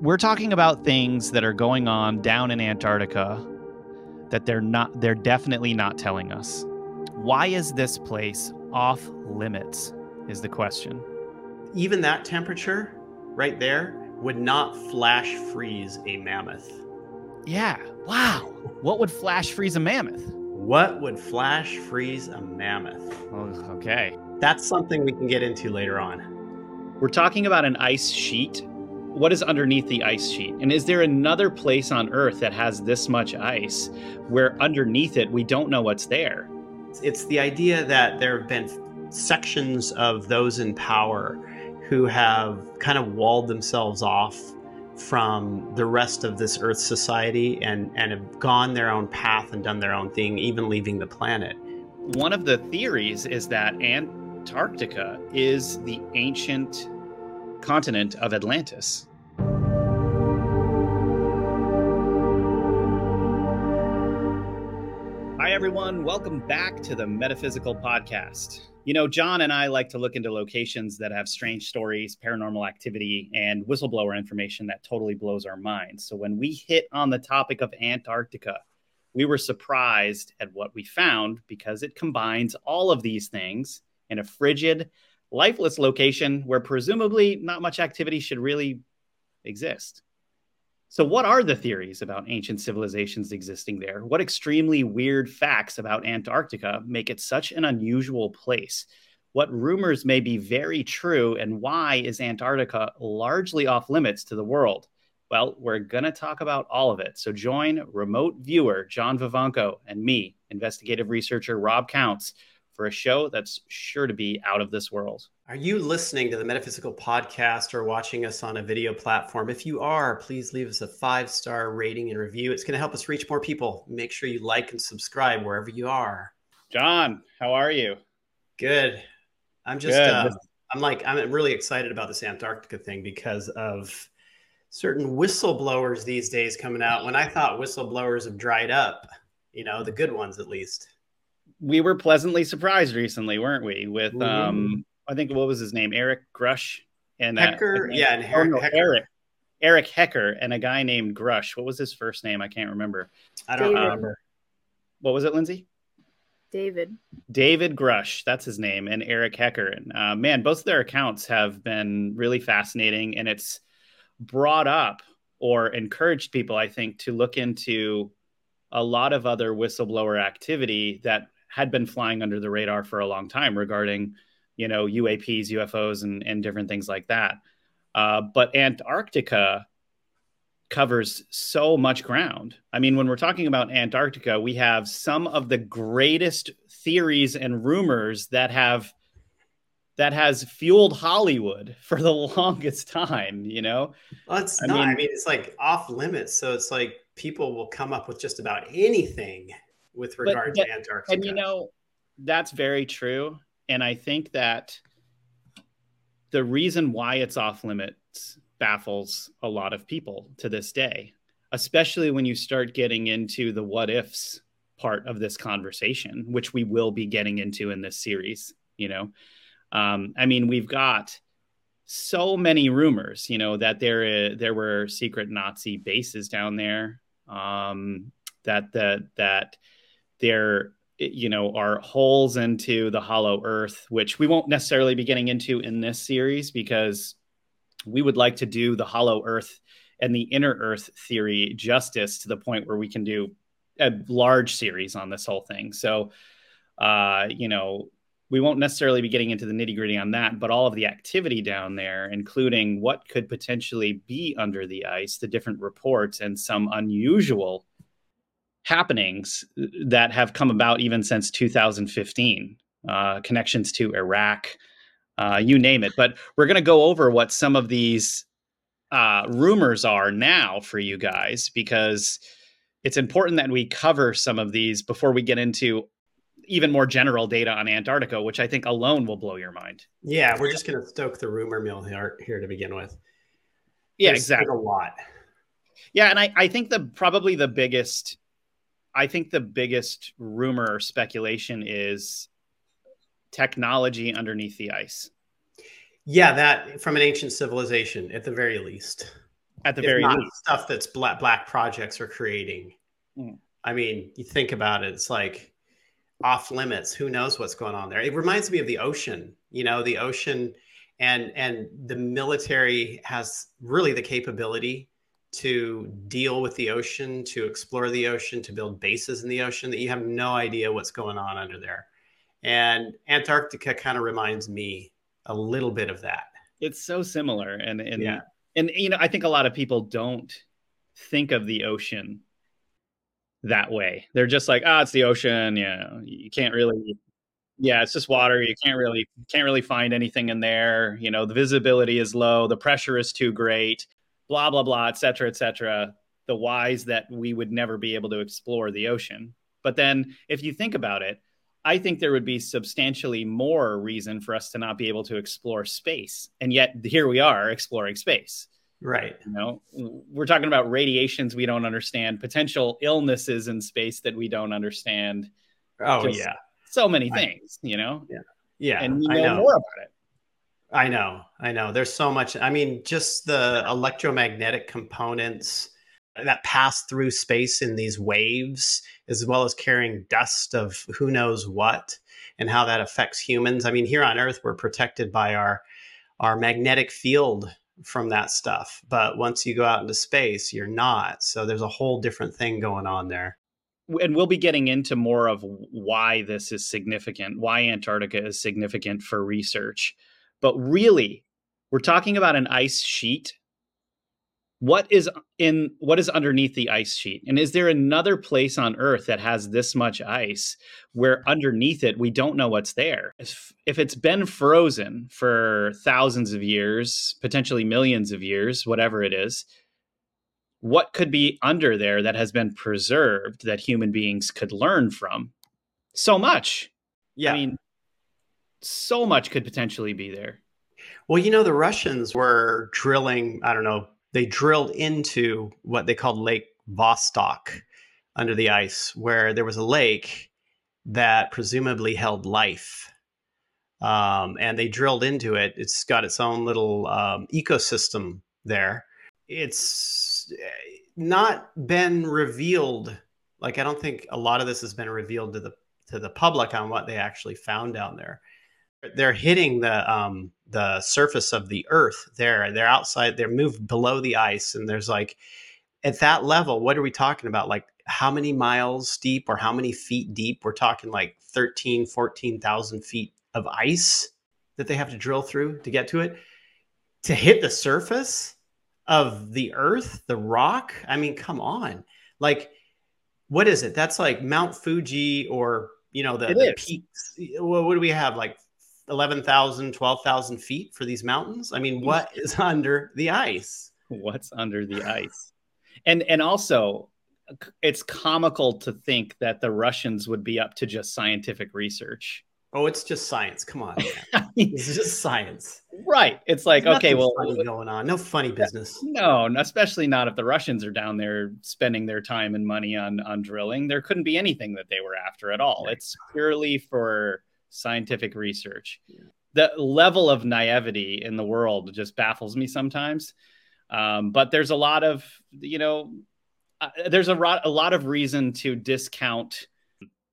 we're talking about things that are going on down in Antarctica that they're not they're definitely not telling us. Why is this place off limits is the question. Even that temperature right there would not flash freeze a mammoth. Yeah. Wow. What would flash freeze a mammoth? What would flash freeze a mammoth? Okay. That's something we can get into later on. We're talking about an ice sheet. What is underneath the ice sheet? And is there another place on Earth that has this much ice where underneath it we don't know what's there? It's the idea that there have been sections of those in power who have kind of walled themselves off from the rest of this Earth society and, and have gone their own path and done their own thing, even leaving the planet. One of the theories is that Antarctica is the ancient continent of Atlantis. Hi, everyone. Welcome back to the Metaphysical Podcast. You know, John and I like to look into locations that have strange stories, paranormal activity, and whistleblower information that totally blows our minds. So when we hit on the topic of Antarctica, we were surprised at what we found because it combines all of these things in a frigid, lifeless location where presumably not much activity should really exist. So, what are the theories about ancient civilizations existing there? What extremely weird facts about Antarctica make it such an unusual place? What rumors may be very true, and why is Antarctica largely off limits to the world? Well, we're going to talk about all of it. So, join remote viewer John Vivanco and me, investigative researcher Rob Counts, for a show that's sure to be out of this world. Are you listening to the Metaphysical Podcast or watching us on a video platform? If you are, please leave us a five star rating and review. It's going to help us reach more people. Make sure you like and subscribe wherever you are. John, how are you? Good. I'm just, Good. Uh, I'm like, I'm really excited about this Antarctica thing because of certain whistleblowers these days coming out. When I thought whistleblowers have dried up, you know, the good ones at least. We were pleasantly surprised recently, weren't we? With, um, I think what was his name, Eric Grusch and uh, Hecker, uh, yeah, and Her- oh, no, Eric, Eric Hecker, and a guy named Grusch. What was his first name? I can't remember. I don't David. remember. What was it, Lindsay? David. David Grusch, that's his name, and Eric Hecker. And uh, man, both of their accounts have been really fascinating, and it's brought up or encouraged people, I think, to look into a lot of other whistleblower activity that had been flying under the radar for a long time regarding you know, UAPs, UFOs, and, and different things like that. Uh, but Antarctica covers so much ground. I mean, when we're talking about Antarctica, we have some of the greatest theories and rumors that have that has fueled Hollywood for the longest time, you know? Well, it's I not. Mean, I mean, it's like off limits. So it's like people will come up with just about anything with regard but, to Antarctica. And you know, that's very true. And I think that the reason why it's off limits baffles a lot of people to this day, especially when you start getting into the what ifs part of this conversation, which we will be getting into in this series. You know, um, I mean, we've got so many rumors, you know, that there there were secret Nazi bases down there, um, that that that there you know are holes into the hollow earth which we won't necessarily be getting into in this series because we would like to do the hollow earth and the inner earth theory justice to the point where we can do a large series on this whole thing. So uh you know we won't necessarily be getting into the nitty gritty on that, but all of the activity down there, including what could potentially be under the ice, the different reports, and some unusual happenings that have come about even since 2015 uh, connections to iraq uh, you name it but we're going to go over what some of these uh, rumors are now for you guys because it's important that we cover some of these before we get into even more general data on Antarctica, which I think alone will blow your mind. Yeah, we're just going to stoke the rumor mill here, here to begin with. Yeah, There's exactly. A lot. Yeah, and I, I think the probably the biggest I think the biggest rumor or speculation is technology underneath the ice. Yeah, that from an ancient civilization at the very least. At the very least, stuff that's black black projects are creating. Mm. I mean, you think about it, it's like off limits. Who knows what's going on there? It reminds me of the ocean. You know, the ocean and and the military has really the capability to deal with the ocean, to explore the ocean, to build bases in the ocean that you have no idea what's going on under there. And Antarctica kind of reminds me a little bit of that. It's so similar, and and Yeah. and you know, I think a lot of people don't think of the ocean that way. They're just like, ah, it's the ocean. Yeah, you can't really. Yeah, it's just water. You can't really can't really find anything in there. You know, the visibility is low, the pressure is too great. Blah blah blah, et cetera, et cetera. The whys that we would never be able to explore the ocean. But then, if you think about it, I think there would be substantially more reason for us to not be able to explore space. And yet here we are exploring space. Right. You know, we're talking about radiations we don't understand, potential illnesses in space that we don't understand. Oh yeah. So many things, you know, Yeah. Yeah. and we I know, know. more about it. I know, I know. There's so much. I mean, just the electromagnetic components that pass through space in these waves, as well as carrying dust of who knows what, and how that affects humans. I mean, here on Earth, we're protected by our our magnetic field from that stuff, but once you go out into space, you're not. So there's a whole different thing going on there. And we'll be getting into more of why this is significant, why Antarctica is significant for research. But really, we're talking about an ice sheet. What is in what is underneath the ice sheet? And is there another place on Earth that has this much ice where underneath it we don't know what's there? If, if it's been frozen for thousands of years, potentially millions of years, whatever it is, what could be under there that has been preserved that human beings could learn from? So much. Yeah. I mean, so much could potentially be there. Well, you know, the Russians were drilling, I don't know, they drilled into what they called Lake Vostok under the ice, where there was a lake that presumably held life. Um, and they drilled into it. It's got its own little um, ecosystem there. It's eh, not been revealed. Like, I don't think a lot of this has been revealed to the to the public on what they actually found down there they're hitting the um the surface of the earth. There they're outside they're moved below the ice and there's like at that level what are we talking about? Like how many miles deep or how many feet deep? We're talking like 13 14,000 feet of ice that they have to drill through to get to it. To hit the surface of the earth the rock? I mean come on. Like what is it? That's like mount fuji or you know the, the peaks. Well, what do we have? Like 11,000 12,000 feet for these mountains i mean what is under the ice What's under the ice? And and also it's comical to think that the Russians would be up to just scientific research. oh it's just science come on man. I mean, it's just science right. It's like, There's okay, well, funny going on no funny business No, especially not if the Russians are down there spending their time and money on on drilling. There couldn't be anything that they were after at all. It's purely for scientific research. Yeah. The level of naivety in the world just baffles me sometimes. Um, but there's a lot of you know, uh, there's a, ro- a lot of reason to discount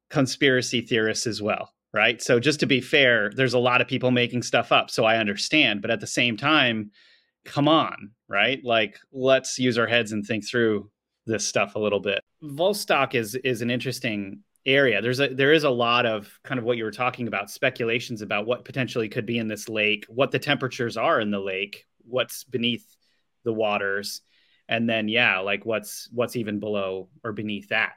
conspiracy theorists as well, right? So just to be fair, there's a lot of people making stuff up, so I understand. But at the same time, come on, right? Like let's use our heads and think through this stuff a little bit. Vostok is is an interesting area. There's a there is a lot of kind of what you were talking about, speculations about what potentially could be in this lake, what the temperatures are in the lake, what's beneath the waters, and then yeah, like what's what's even below or beneath that.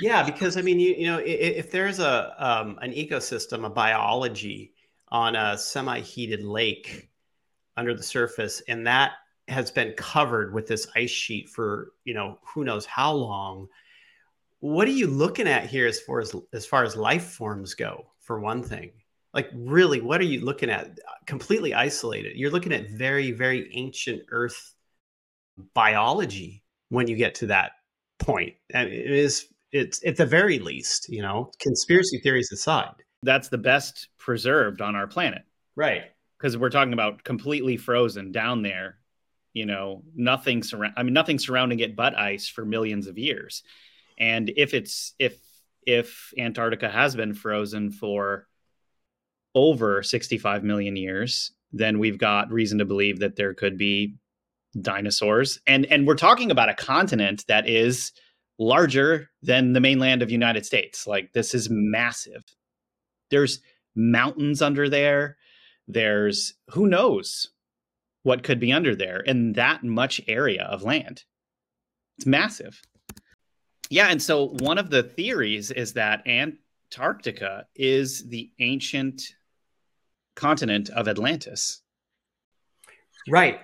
Yeah, because I mean, you, you know, i- i- if there's a um, an ecosystem, a biology on a semi-heated lake under the surface, and that has been covered with this ice sheet for you know who knows how long. What are you looking at here as far as as far as life forms go? For one thing, like really, what are you looking at? Completely isolated. You're looking at very very ancient Earth biology when you get to that point. and it is it's at the very least, you know, conspiracy theories aside. That's the best preserved on our planet Right. because we're talking about completely frozen down there you know nothing surround i mean nothing surrounding it but ice for millions of years and if it's if if antarctica has been frozen for over 65 million years then we've got reason to believe that there could be dinosaurs and and we're talking about a continent that is larger than the mainland of united states like this is massive there's mountains under there there's who knows what could be under there in that much area of land. It's massive. Yeah, and so one of the theories is that Antarctica is the ancient continent of Atlantis. Right.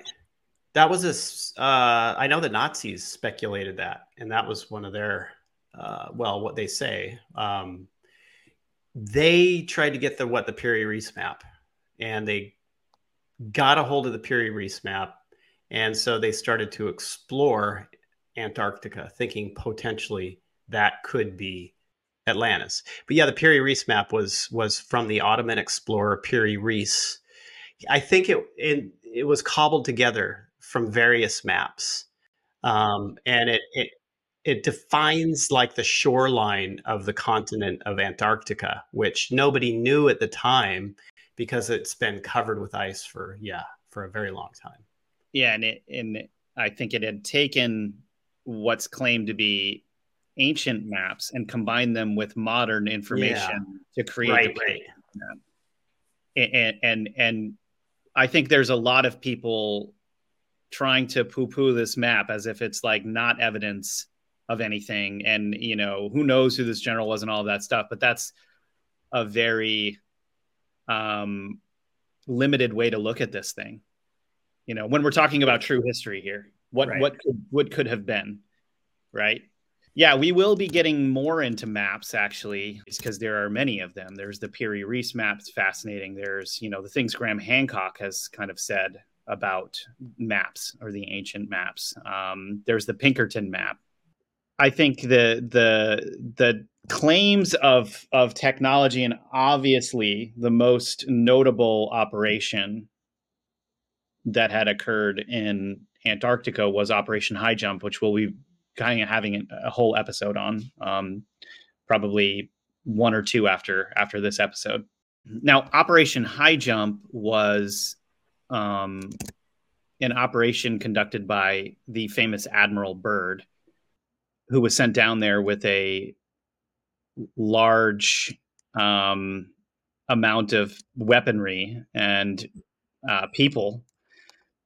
That was a. Uh, I know the Nazis speculated that, and that was one of their, uh, well, what they say. Um, they tried to get the what the Piri Reis map, and they got a hold of the Piri Reis map. And so they started to explore Antarctica, thinking potentially that could be Atlantis. But yeah, the Piri Reis map was was from the Ottoman explorer Piri Reis. I think it it, it was cobbled together from various maps, um, and it, it it defines like the shoreline of the continent of Antarctica, which nobody knew at the time because it's been covered with ice for yeah for a very long time. Yeah, and it and I think it had taken what's claimed to be ancient maps and combine them with modern information yeah. to create right, right. And, and and I think there's a lot of people trying to poo-poo this map as if it's like not evidence of anything and you know who knows who this general was and all of that stuff but that's a very um, limited way to look at this thing. You know, when we're talking about true history here, what right. what could, what could have been, right? Yeah, we will be getting more into maps actually, because there are many of them. There's the Piri Reis map; it's fascinating. There's you know the things Graham Hancock has kind of said about maps or the ancient maps. Um, there's the Pinkerton map. I think the the the claims of of technology and obviously the most notable operation that had occurred in Antarctica was Operation High Jump, which we'll be kind of having a whole episode on, um, probably one or two after after this episode. Now, Operation High Jump was um, an operation conducted by the famous Admiral Byrd, who was sent down there with a large um, amount of weaponry and uh, people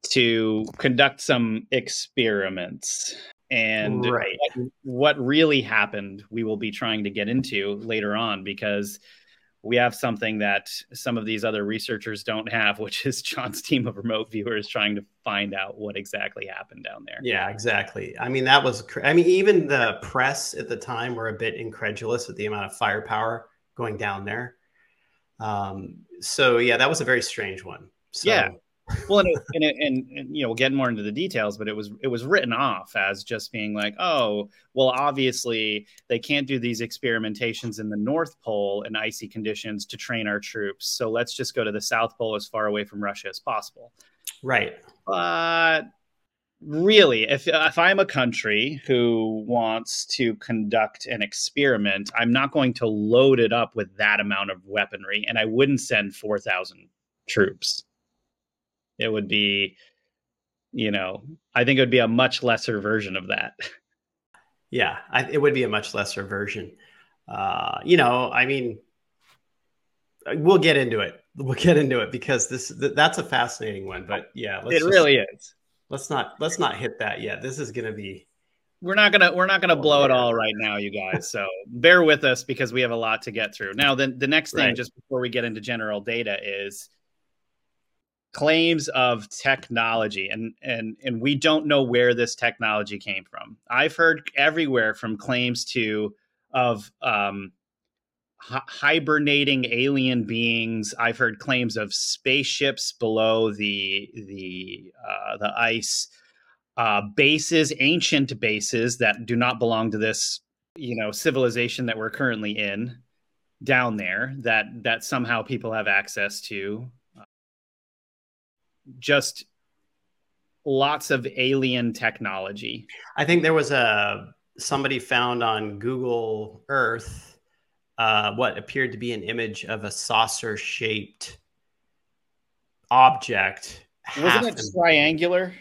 to conduct some experiments. And right. what, really happened, we will be trying to get into later on because we have something that some of these other researchers don't have, which is John's team of remote viewers trying to find out what exactly happened down there. Yeah, exactly. I mean, that was, I mean, even the press at the time were a bit incredulous at the amount of firepower going down there. Um, so, yeah, that was a very strange one. So, yeah well, and, it, and, it, and, and, you know, we'll get more into the details, but it was it was written off as just being like, oh, well, obviously they can't do these experimentations in the North Pole in icy conditions to train our troops, so let's just go to the South Pole as far away from Russia as possible. Right. But really, if if I'm a country who wants to conduct an experiment, I'm not going to load it up with that amount of weaponry, and I wouldn't send four thousand troops it would be, you know, I think it would be a much lesser version of that. Yeah, I, it would be a much lesser version. Uh, you know, I mean, we'll get into it. We'll get into it because this that's a fascinating one. But yeah, it just, really is. Let's not let's not hit that yet. This is going to be. We're not gonna we're not gonna blow it all right now, you guys. So bear with us because we have a lot to get through. Now, then the next thing, right. just before we get into general data, is claims of technology and and and we don't know where this technology came from. I've heard everywhere from claims to of um, h- hibernating alien beings. I've heard claims of spaceships below the the uh, the ice. Uh, bases ancient bases that do not belong to this you know civilization that we're currently in down there that that somehow people have access to just lots of alien technology. I think there was a somebody found on Google Earth uh, what appeared to be an image of a saucer shaped object. Wasn't it triangular?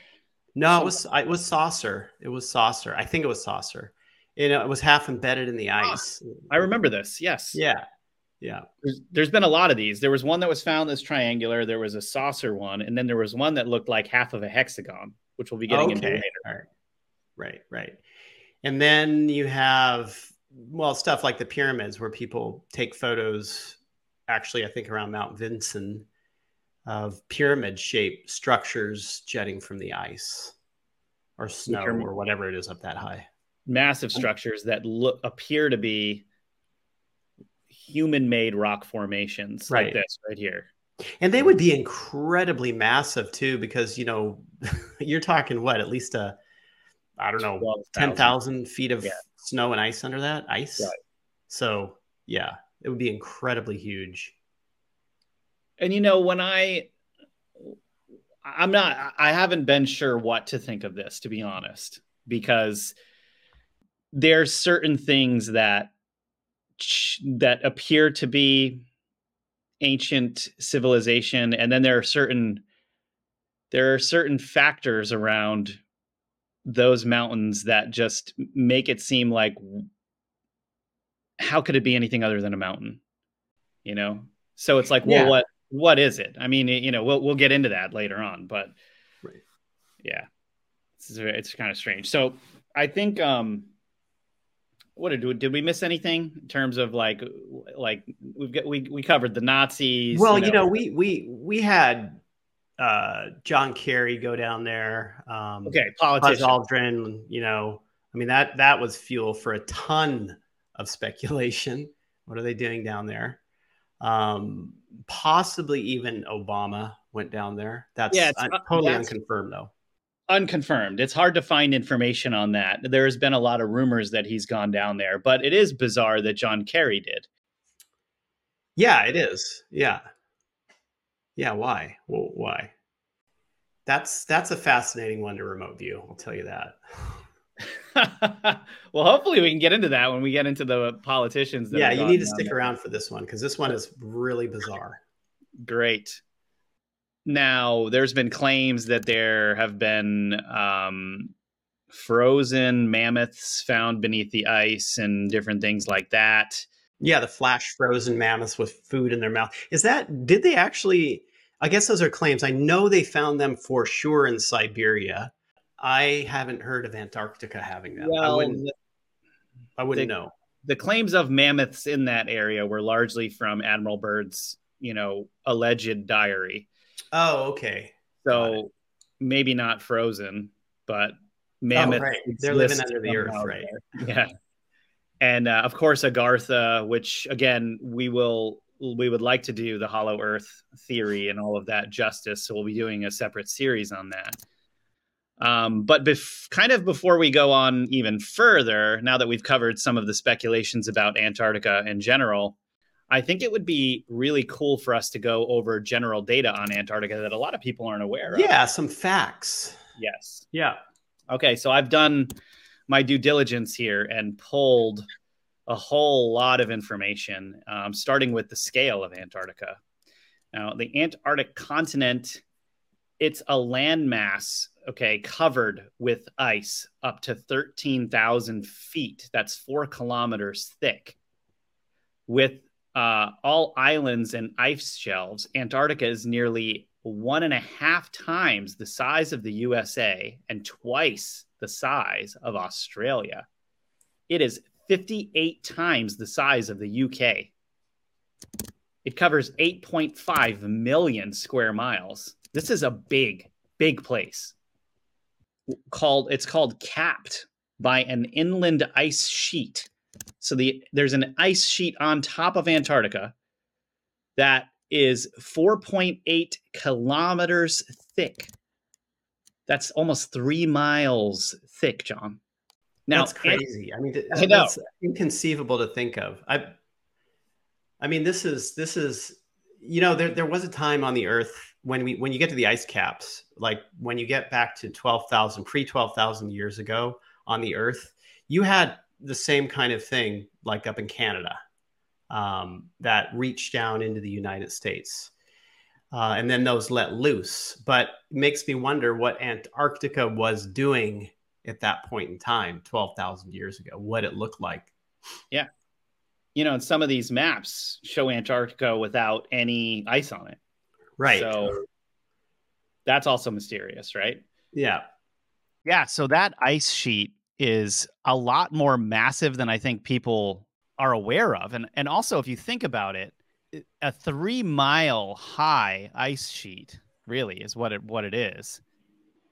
No, it was it was saucer. It was saucer. I think it was saucer. You know, it was half embedded in the ah, ice. I remember this. Yes. Yeah. Yeah. There's, there's been a lot of these. There was one that was found that's triangular. There was a saucer one, and then there was one that looked like half of a hexagon, which we'll be getting okay. into later. Right. right, right. And then you have well stuff like the pyramids, where people take photos. Actually, I think around Mount Vinson of pyramid-shaped structures jetting from the ice or snow or whatever it is up that high. Massive structures that look appear to be human made rock formations right. like this right here. And they would be incredibly massive too, because you know, you're talking what, at least a I don't know, 12, ten thousand feet of yeah. snow and ice under that ice. Right. So yeah, it would be incredibly huge. And you know, when I I'm not I haven't been sure what to think of this, to be honest, because there's certain things that that appear to be ancient civilization and then there are certain there are certain factors around those mountains that just make it seem like how could it be anything other than a mountain? You know? So it's like well yeah. what what is it? I mean you know we'll we'll get into that later on but right. yeah. It's, it's kind of strange. So i think um what did we did we miss anything in terms of like like we've got we we covered the Nazis. Well, you know, you know we we we had uh John Kerry go down there. Um okay, politician. Buzz Aldrin, you know, I mean that that was fuel for a ton of speculation. What are they doing down there? Um possibly even Obama went down there. That's yeah, un- totally that's, unconfirmed though unconfirmed. It's hard to find information on that. There's been a lot of rumors that he's gone down there, but it is bizarre that John Kerry did. Yeah, it is. Yeah. Yeah, why? Well, why? That's that's a fascinating one to remote view, I'll tell you that. well, hopefully we can get into that when we get into the politicians. yeah, you need to stick there. around for this one because this one is really bizarre. Great. Now, there's been claims that there have been um, frozen mammoths found beneath the ice and different things like that. Yeah, the flash frozen mammoths with food in their mouth. Is that, did they actually, I guess those are claims. I know they found them for sure in Siberia. I haven't heard of Antarctica having them. Well, I wouldn't, I wouldn't the, know. The claims of mammoths in that area were largely from Admiral Byrd's, you know, alleged diary. Oh, okay. So maybe not frozen, but mammoth. Oh, right. They're living under the earth, right? There. Yeah. And uh, of course, Agartha, which again we will we would like to do the Hollow Earth theory and all of that justice. So we'll be doing a separate series on that. Um, but bef- kind of before we go on even further, now that we've covered some of the speculations about Antarctica in general, I think it would be really cool for us to go over general data on Antarctica that a lot of people aren't aware of. Yeah, some facts. Yes. Yeah. Okay, so I've done my due diligence here and pulled a whole lot of information, um, starting with the scale of Antarctica. Now, the Antarctic continent, it's a landmass, okay, covered with ice up to 13,000 feet. That's four kilometers thick, with uh, all islands and ice shelves, Antarctica is nearly one and a half times the size of the USA and twice the size of Australia. It is 58 times the size of the UK. It covers 8.5 million square miles. This is a big, big place. Called it's called capped by an inland ice sheet so the there's an ice sheet on top of Antarctica that is 4.8 kilometers thick. That's almost three miles thick, John. Now that's crazy. I mean, I know. inconceivable to think of. I, I mean, this is this is you know, there there was a time on the Earth when we when you get to the ice caps, like when you get back to twelve thousand pre twelve thousand years ago on the Earth, you had the same kind of thing like up in Canada um, that reached down into the United States. Uh, and then those let loose. But makes me wonder what Antarctica was doing at that point in time, 12,000 years ago, what it looked like. Yeah. You know, and some of these maps show Antarctica without any ice on it. Right. So that's also mysterious, right? Yeah. Yeah. So that ice sheet is a lot more massive than I think people are aware of. And and also if you think about it, a three mile high ice sheet really is what it what it is.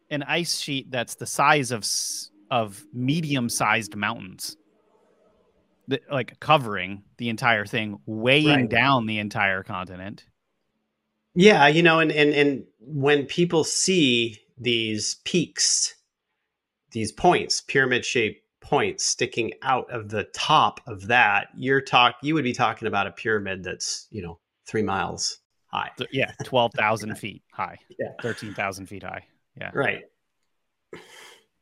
An ice sheet that's the size of of medium sized mountains, like covering the entire thing, weighing right. down the entire continent. Yeah, you know, and and and when people see these peaks, these points, pyramid shaped points sticking out of the top of that, you're talk you would be talking about a pyramid that's, you know, three miles high. Yeah, twelve thousand feet high. Yeah. Thirteen thousand feet high. Yeah. Right.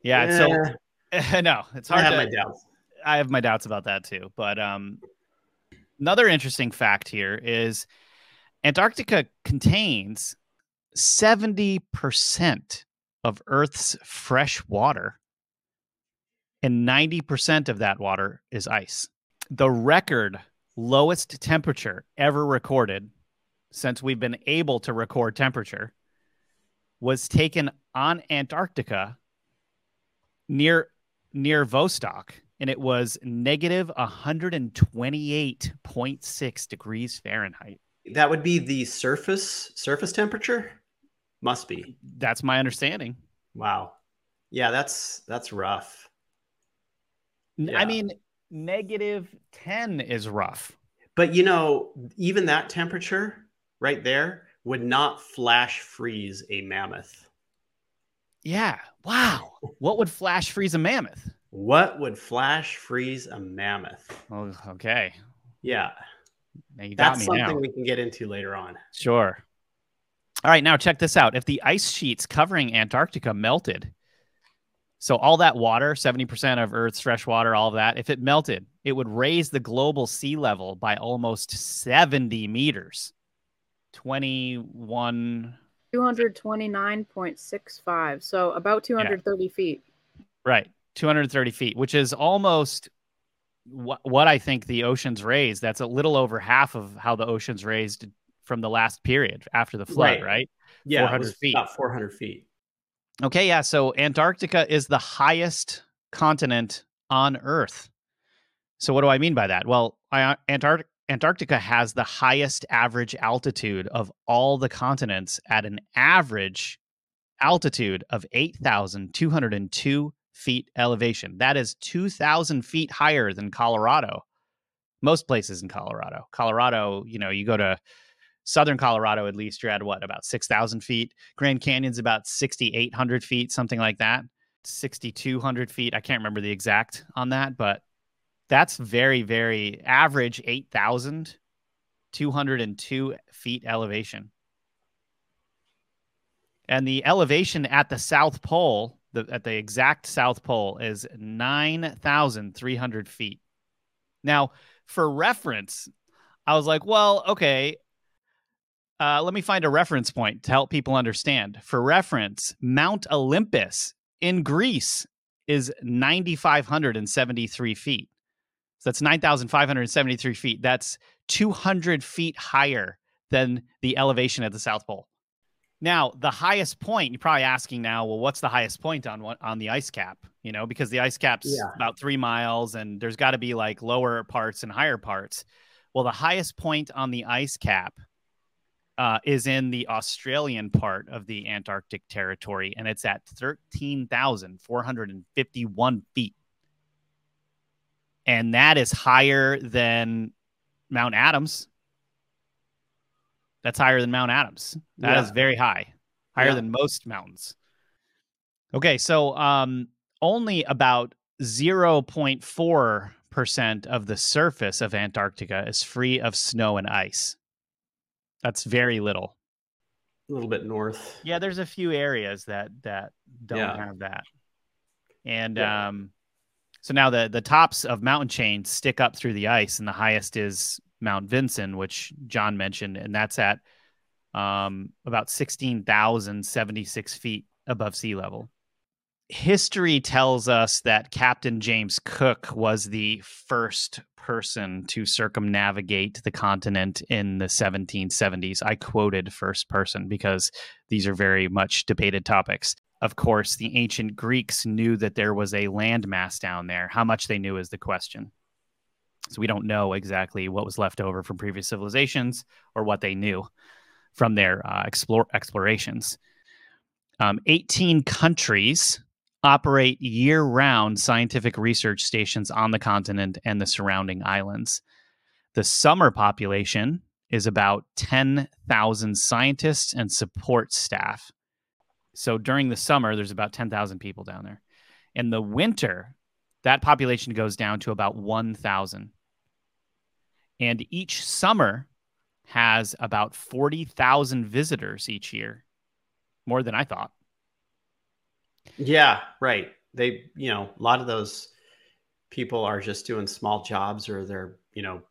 Yeah. yeah. So no, it's hard. I have to, my doubts. I have my doubts about that too. But um another interesting fact here is Antarctica contains 70% of Earth's fresh water and 90% of that water is ice. The record lowest temperature ever recorded since we've been able to record temperature was taken on Antarctica near near Vostok and it was negative 128.6 degrees Fahrenheit. That would be the surface surface temperature? Must be. That's my understanding. Wow. Yeah, that's that's rough. Yeah. I mean, negative 10 is rough. But you know, even that temperature right there would not flash freeze a mammoth. Yeah. Wow. what would flash freeze a mammoth? What would flash freeze a mammoth? Oh, okay. Yeah. That's something now. we can get into later on. Sure. All right, now check this out. If the ice sheets covering Antarctica melted, so all that water, 70% of Earth's fresh water, all of that, if it melted, it would raise the global sea level by almost 70 meters. 21 229.65. So about 230 yeah. feet. Right. 230 feet, which is almost what, what I think the oceans raised. That's a little over half of how the oceans raised from the last period after the flood, right? right? Yeah, 400 feet. About 400 feet. Okay, yeah. So Antarctica is the highest continent on Earth. So what do I mean by that? Well, uh, Antarctica Antarctica has the highest average altitude of all the continents at an average altitude of 8,202 feet elevation. That is 2,000 feet higher than Colorado. Most places in Colorado. Colorado, you know, you go to southern Colorado, at least, you're at what, about 6,000 feet? Grand Canyon's about 6,800 feet, something like that. 6,200 feet. I can't remember the exact on that, but that's very, very average 8,202 feet elevation. And the elevation at the South Pole, the, at the exact South Pole, is 9,300 feet. Now, for reference, I was like, well, okay, uh, let me find a reference point to help people understand. For reference, Mount Olympus in Greece is 9,573 feet. So that's 9,573 feet. That's 200 feet higher than the elevation at the South Pole. Now, the highest point, you're probably asking now, well, what's the highest point on what on the ice cap? You know, because the ice cap's yeah. about three miles and there's got to be like lower parts and higher parts. Well, the highest point on the ice cap uh, is in the Australian part of the Antarctic territory, and it's at 13,451 feet. And that is higher than Mount Adams. That's higher than Mount Adams. That yeah. is very high, higher yeah. than most mountains. Okay, so um, only about 0.4% of the surface of Antarctica is free of snow and ice. That's very little. A little bit north. Yeah, there's a few areas that that don't Yeah. have that. And Yeah. um so now the the tops of mountain chains stick up through the ice and the highest is Mount Vinson, which John mentioned, and that's at um about 16,076 feet above sea level. History tells us that Captain James Cook was the first person to circumnavigate the continent in the 1770s. I quoted first person because these are very much debated topics. Of course, the ancient Greeks knew that there was a landmass down there. How much they knew is the question. So we don't know exactly what was left over from previous civilizations or what they knew from their uh, explore, explorations. Um, 18 countries operate year round scientific research stations on the continent and the surrounding islands. The summer population is about 10,000 scientists and support staff. So during the summer, there's about 10,000 people down there. In the winter, that population goes down to about 1,000. And each summer has about 40,000 visitors each year, more than I thought. Yeah, right. They, you know, a lot of those people are just doing small jobs or they're, you know,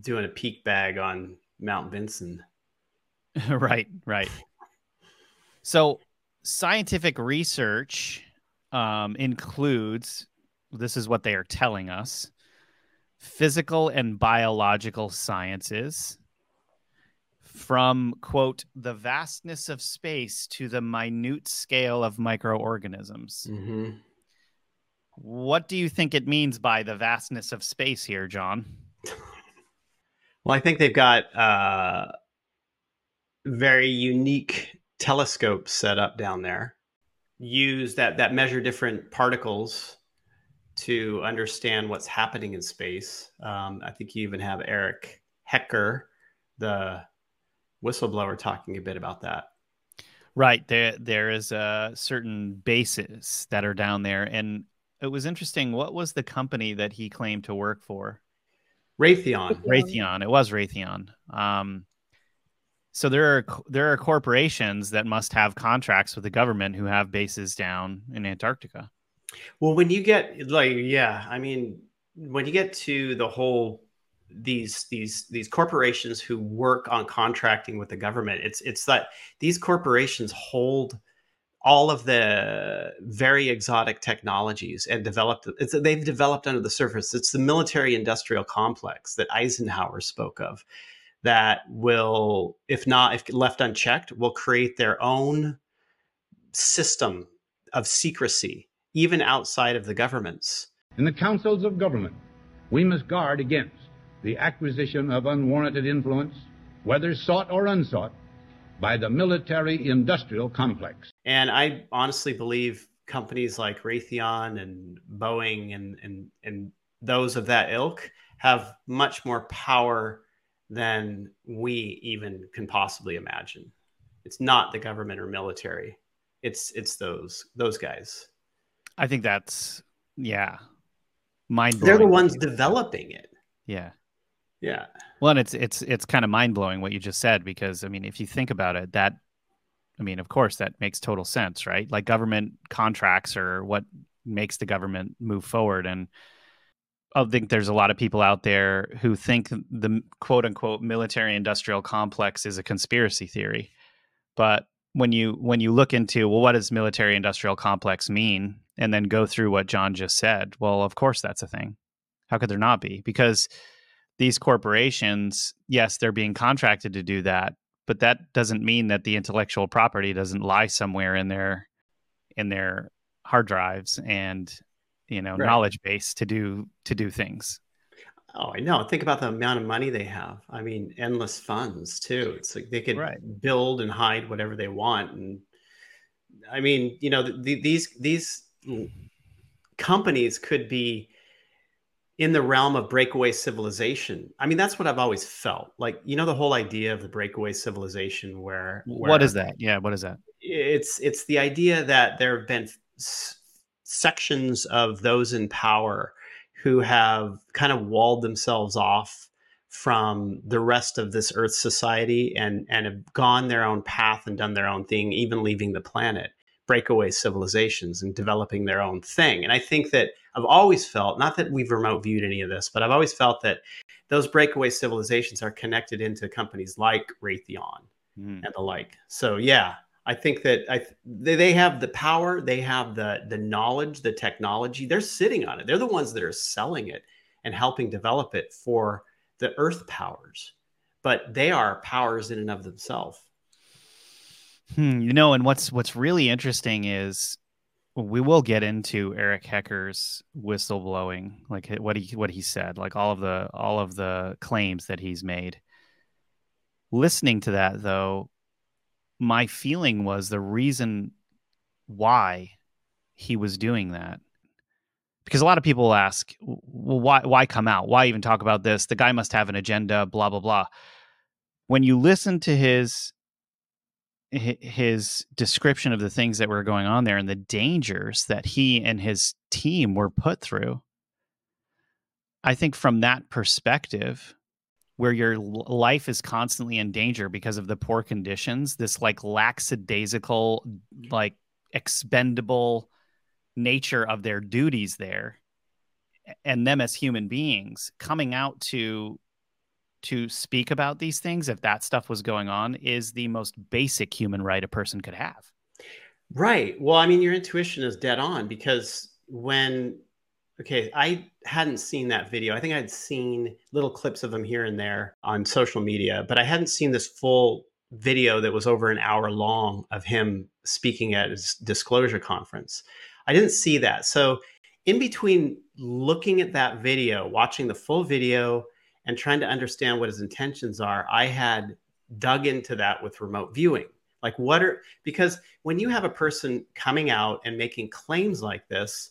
doing a peak bag on Mount Vinson. right, right. So, scientific research um, includes this is what they are telling us physical and biological sciences, from quote, the vastness of space to the minute scale of microorganisms. Mm-hmm. What do you think it means by the vastness of space here, John? Well, I think they've got uh, very unique telescopes set up down there. Use that that measure different particles to understand what's happening in space. Um, I think you even have Eric Hecker, the whistleblower, talking a bit about that. Right. There there is uh, certain bases that are down there. And it was interesting. What was the company that he claimed to work for? Raytheon. Raytheon. It was Raytheon. Um, so there are there are corporations that must have contracts with the government who have bases down in Antarctica. Well, when you get like, yeah, I mean, when you get to the whole these these these corporations who work on contracting with the government, it's it's that these corporations hold all of the very exotic technologies and developed it's they've developed under the surface. It's the military industrial complex that Eisenhower spoke of that will, if not if left unchecked, will create their own system of secrecy even outside of the governments. In the councils of government, we must guard against the acquisition of unwarranted influence, whether sought or unsought, by the military industrial complex. And I honestly believe companies like Raytheon and Boeing and, and, and those of that ilk have much more power than we even can possibly imagine. It's not the government or military. It's it's those those guys. I think that's yeah, mind. They're the ones developing it. Yeah. Yeah. Well, and it's it's it's kind of mind blowing what you just said because I mean, if you think about it, that I mean, of course, that makes total sense, right? Like government contracts are what makes the government move forward, and I think there's a lot of people out there who think the quote unquote military industrial complex is a conspiracy theory, but when you when you look into well, what does military industrial complex mean, and then go through what John just said, well, of course that's a thing. How could there not be? Because these corporations, yes, they're being contracted to do that, but that doesn't mean that the intellectual property doesn't lie somewhere in their in their hard drives and you know Right. knowledge base to do to do things. Oh, I know. Think about the amount of money they have. I mean, endless funds too. It's like they could Right. build and hide whatever they want. And I mean, you know, the, these these mm, companies could be in the realm of breakaway civilization. I mean, that's what I've always felt. Like, you know, the whole idea of the breakaway civilization, where, what where is that? Yeah, what is that? it's it's the idea that there have been s- sections of those in power who have kind of walled themselves off from the rest of this Earth society and and have gone their own path and done their own thing, even leaving the planet. Breakaway civilizations and developing their own thing. And I think that I've always felt, not that we've remote viewed any of this, but I've always felt that those breakaway civilizations are connected into companies like Raytheon mm. and the like. So yeah, I think that I they, they have the power, they have the the knowledge, the technology. They're sitting on it. They're the ones that are selling it and helping develop it for the earth powers. But they are powers in and of themselves. Hmm, you know, and what's what's really interesting is we will get into Eric Hecker's whistleblowing, like what he what he said, like all of the all of the claims that he's made. Listening to that though, my feeling was the reason why he was doing that because a lot of people ask well why why come out? Why even talk about this? The guy must have an agenda blah blah blah. When you listen to his his description of the things that were going on there and the dangers that he and his team were put through. I think from that perspective where your life is constantly in danger because of the poor conditions this like lackadaisical like expendable nature of their duties there and them as human beings coming out to to speak about these things if that stuff was going on is the most basic human right a person could have right well i mean your intuition is dead on because when Okay, I hadn't seen that video. I think I'd seen little clips of him here and there on social media, but I hadn't seen this full video that was over an hour long of him speaking at his disclosure conference. I didn't see that. So, in between looking at that video, watching the full video, and trying to understand what his intentions are, I had dug into that with remote viewing. Like, what are, because when you have a person coming out and making claims like this,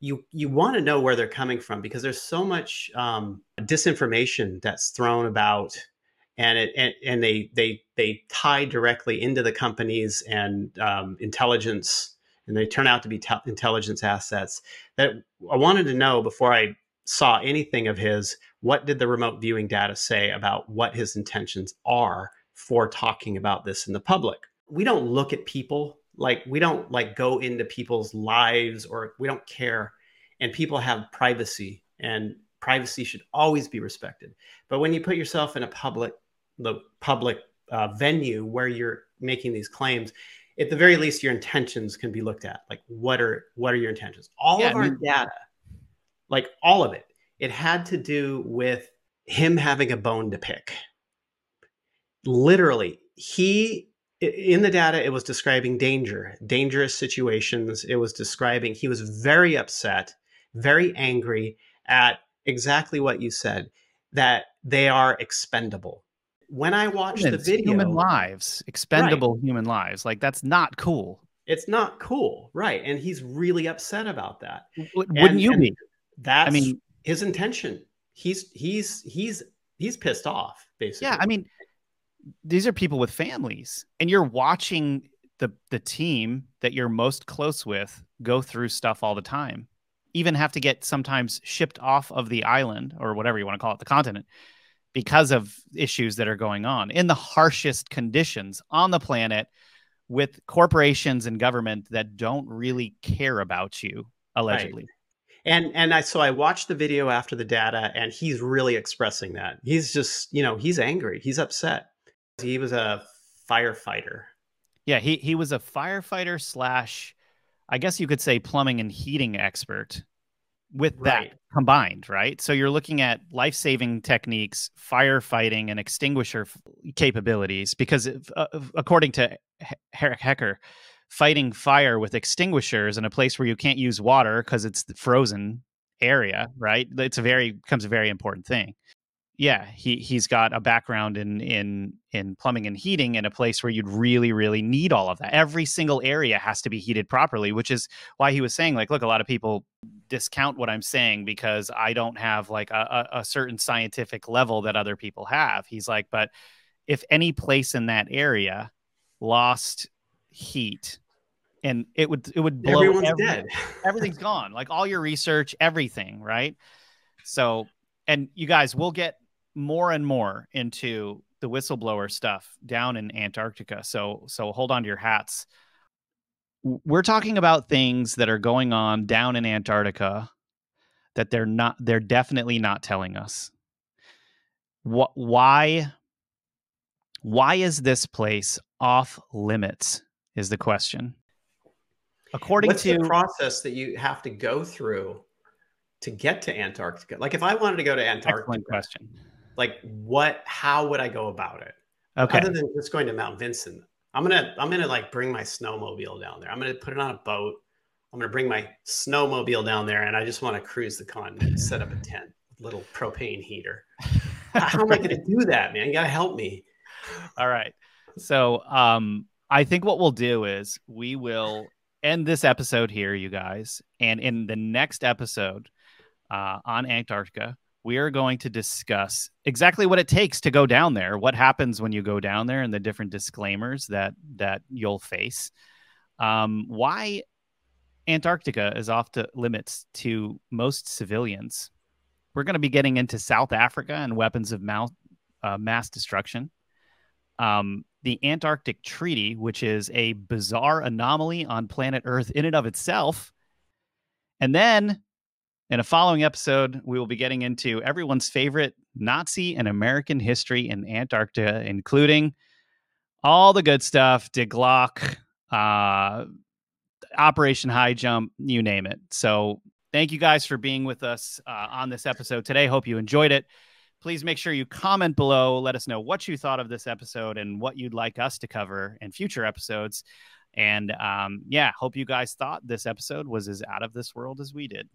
you you want to know where they're coming from because there's so much um, disinformation that's thrown about and it and, and they they they tie directly into the companies and um, intelligence and they turn out to be te- intelligence assets that i wanted to know before i saw anything of his what did the remote viewing data say about what his intentions are for talking about this in the public? We don't look at people like we don't like go into people's lives or we don't care. And people have privacy and privacy should always be respected. But when you put yourself in a public the public uh, venue where you're making these claims at the very least your intentions can be looked at. Like what are what are your intentions? All yeah, of our data like all of it. It had to do with him having a bone to pick. Literally he in the data it was describing danger dangerous situations. It was describing he was very upset very angry at exactly what you said that they are expendable. When i watched the video human lives expendable right. human lives like that's not cool. It's not cool right and he's really upset about that. Wouldn't and, you and be that's i mean his intention. He's he's he's he's pissed off basically. Yeah i mean these are people with families and you're watching the the team that you're most close with go through stuff all the time even have to get sometimes shipped off of the island or whatever you want to call it the continent because of issues that are going on in the harshest conditions on the planet with corporations and government that don't really care about you allegedly. Right. And and i so i watched the video after the data and he's really expressing that he's just you know he's angry he's upset he was a firefighter. Yeah, he he was a firefighter slash, I guess you could say plumbing and heating expert. With right. that combined, right? So you're looking at life saving techniques, firefighting, and extinguisher capabilities. Because if, uh, according to Eric Hecker, fighting fire with extinguishers in a place where you can't use water because it's frozen area, right? It's a very becomes a very important thing yeah, he he's got a background in in in plumbing and heating in a place where you'd really really need all of that. Every single area has to be heated properly, which is why he was saying like, look, a lot of people discount what I'm saying because I don't have like a, a certain scientific level that other people have. He's like, but if any place in that area lost heat and it would it would blow everyone's every, dead everything's gone like all your research everything right so and you guys we'll get more and more into the whistleblower stuff down in Antarctica. So so hold on to your hats. We're talking about things that are going on down in Antarctica that they're not they're definitely not telling us. What why why is this place off limits is the question. According What's to the process that you have to go through to get to Antarctica? Like if I wanted to go to Antarctica, excellent question. Like what how would I go about it? Okay. Other than just going to Mount Vinson. I'm gonna I'm gonna like bring my snowmobile down there. I'm gonna put it on a boat. I'm gonna bring my snowmobile down there and I just want to cruise the continent, set up a tent, little propane heater. How am I gonna do that, man? You gotta help me. All right. So um I think what we'll do is we will end this episode here, you guys. And in the next episode uh, on Antarctica, we are going to discuss exactly what it takes to go down there, what happens when you go down there, and the different disclaimers that that you'll face. Um, why Antarctica is off to limits to most civilians. We're going to be getting into South Africa and weapons of mouth, uh, mass destruction. Um, the Antarctic Treaty, which is a bizarre anomaly on planet Earth in and of itself. And then in a following episode, we will be getting into everyone's favorite Nazi and American history in Antarctica, including all the good stuff, Die Glocke, uh, Operation High Jump, you name it. So thank you guys for being with us uh, on this episode today. Hope you enjoyed it. Please make sure you comment below. Let us know what you thought of this episode and what you'd like us to cover in future episodes. And um, yeah, hope you guys thought this episode was as out of this world as we did.